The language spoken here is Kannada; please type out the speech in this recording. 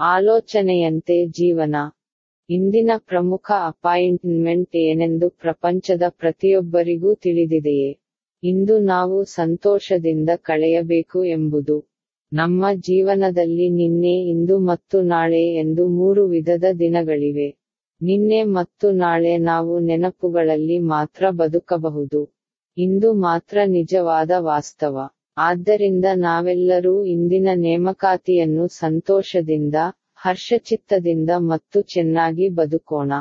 ಆಲೋಚನೆಯಂತೆ ಜೀವನ. ಇಂದಿನ ಪ್ರಮುಖ ಅಪಾಯಿಂಟ್ಮೆಂಟ್ ಏನೆಂದು ಪ್ರಪಂಚದ ಪ್ರತಿಯೊಬ್ಬರಿಗೂ ತಿಳಿದಿದೆಯೇ? ಇಂದು ನಾವು ಸಂತೋಷದಿಂದ ಕಳೆಯಬೇಕು ಎಂಬುದು. ನಮ್ಮ ಜೀವನದಲ್ಲಿ ನಿನ್ನೆ, ಇಂದು ಮತ್ತು ನಾಳೆ ಎಂದು ಮೂರು ವಿಧದ ದಿನಗಳಿವೆ. ನಿನ್ನೆ ಮತ್ತು ನಾಳೆ ನಾವು ನೆನಪುಗಳಲ್ಲಿ ಮಾತ್ರ ಬದುಕಬಹುದು. ಇಂದು ಮಾತ್ರ ನಿಜವಾದ ವಾಸ್ತವ. ಆದ್ದರಿಂದ ನಾವೆಲ್ಲರೂ ಇಂದಿನ ನೇಮಕಾತಿಯನ್ನು ಸಂತೋಷದಿಂದ ಹರ್ಷಚಿತ್ತದಿಂದ ಮತ್ತು ಚೆನ್ನಾಗಿ ಬದುಕೋಣ.